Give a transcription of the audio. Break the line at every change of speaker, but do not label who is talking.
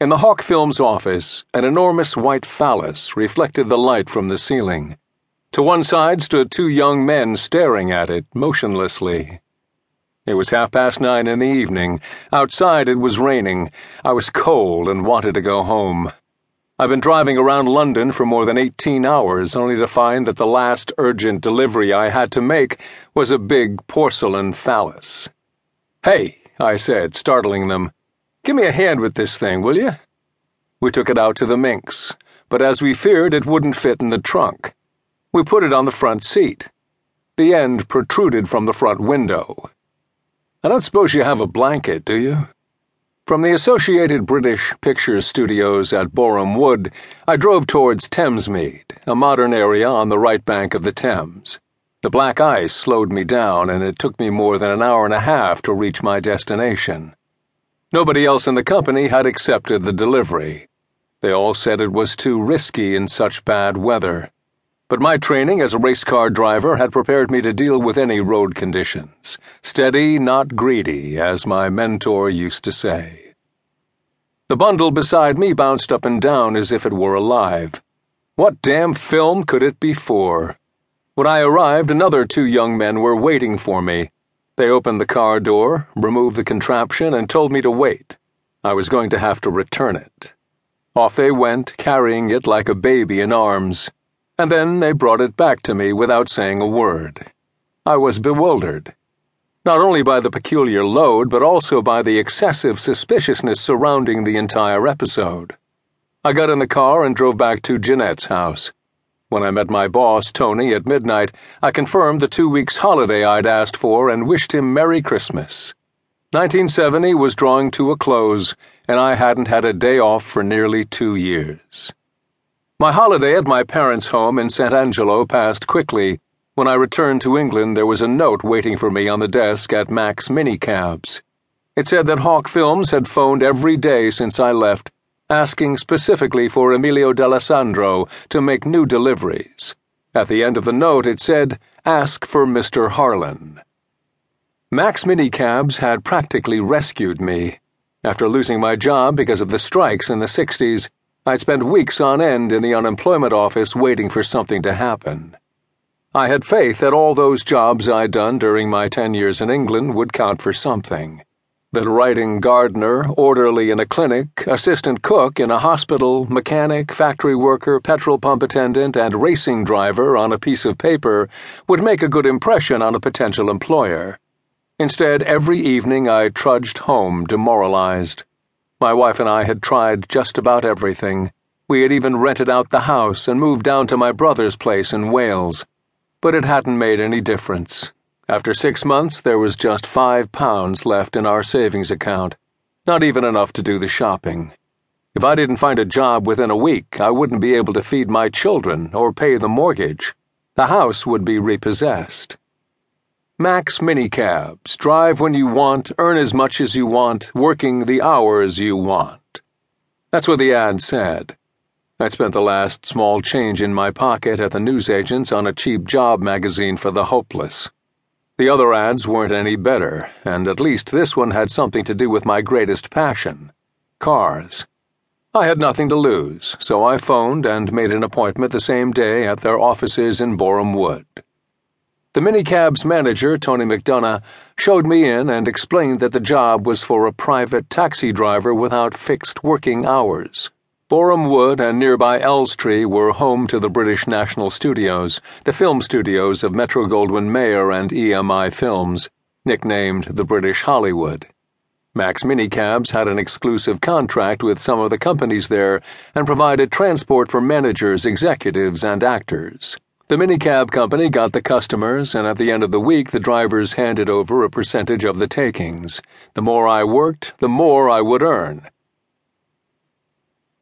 In the Hawk Films office, an enormous white phallus reflected the light from the ceiling. To one side stood two young men staring at it motionlessly. It was half past nine in the evening. Outside it was raining. I was cold and wanted to go home. I've been driving around London for more than 18 hours only to find that the last urgent delivery I had to make was a big porcelain phallus. Hey, I said, startling them. Give me a hand with this thing, will you? We took it out to the minx, but as we feared, it wouldn't fit in the trunk. We put it on the front seat. The end protruded from the front window. I don't suppose you have a blanket, do you? From the Associated British Pictures Studios at Boreham Wood, I drove towards Thamesmead, a modern area on the right bank of the Thames. The black ice slowed me down, and it took me more than an hour and a half to reach my destination. Nobody else in the company had accepted the delivery. They all said it was too risky in such bad weather. But my training as a race car driver had prepared me to deal with any road conditions. Steady, not greedy, as my mentor used to say. The bundle beside me bounced up and down as if it were alive. What damn film could it be for? When I arrived, another two young men were waiting for me they opened the car door, removed the contraption, and told me to wait. I was going to have to return it. Off they went, carrying it like a baby in arms, and then they brought it back to me without saying a word. I was bewildered, not only by the peculiar load, but also by the excessive suspiciousness surrounding the entire episode. I got in the car and drove back to Jeanette's house. When I met my boss, Tony, at midnight, I confirmed the two weeks' holiday I'd asked for and wished him Merry Christmas. 1970 was drawing to a close, and I hadn't had a day off for nearly two years. My holiday at my parents' home in St. Angelo passed quickly. When I returned to England, there was a note waiting for me on the desk at Mac's Minicabs. It said that Hawk Films had phoned every day since I left asking specifically for Emilio D'Alessandro to make new deliveries. At the end of the note, it said, Ask for Mr. Harlan. Mac's Minicabs had practically rescued me. After losing my job because of the strikes in the 60s, I'd spent weeks on end in the unemployment office waiting for something to happen. I had faith that all those jobs I'd done during my 10 years in England would count for something that writing gardener, orderly in a clinic, assistant cook in a hospital, mechanic, factory worker, petrol pump attendant, and racing driver on a piece of paper would make a good impression on a potential employer. Instead, every evening I trudged home demoralized. My wife and I had tried just about everything. We had even rented out the house and moved down to my brother's place in Wales. But it hadn't made any difference. After six months, there was just five pounds left in our savings account, not even enough to do the shopping. If I didn't find a job within a week, I wouldn't be able to feed my children or pay the mortgage. The house would be repossessed. Mac's Minicabs. Drive when you want, earn as much as you want, working the hours you want. That's what the ad said. I'd spent the last small change in my pocket at the newsagent's on a cheap job magazine for the hopeless. The other ads weren't any better, and at least this one had something to do with my greatest passion cars. I had nothing to lose, so I phoned and made an appointment the same day at their offices in Boreham Wood. The minicab's manager, Tony McDonough, showed me in and explained that the job was for a private taxi driver without fixed working hours. Boreham Wood and nearby Elstree were home to the British National Studios, the film studios of Metro Goldwyn Mayer and EMI Films, nicknamed the British Hollywood. Mac's Minicabs had an exclusive contract with some of the companies there and provided transport for managers, executives, and actors. The minicab company got the customers, and at the end of the week, the drivers handed over a percentage of the takings. The more I worked, the more I would earn.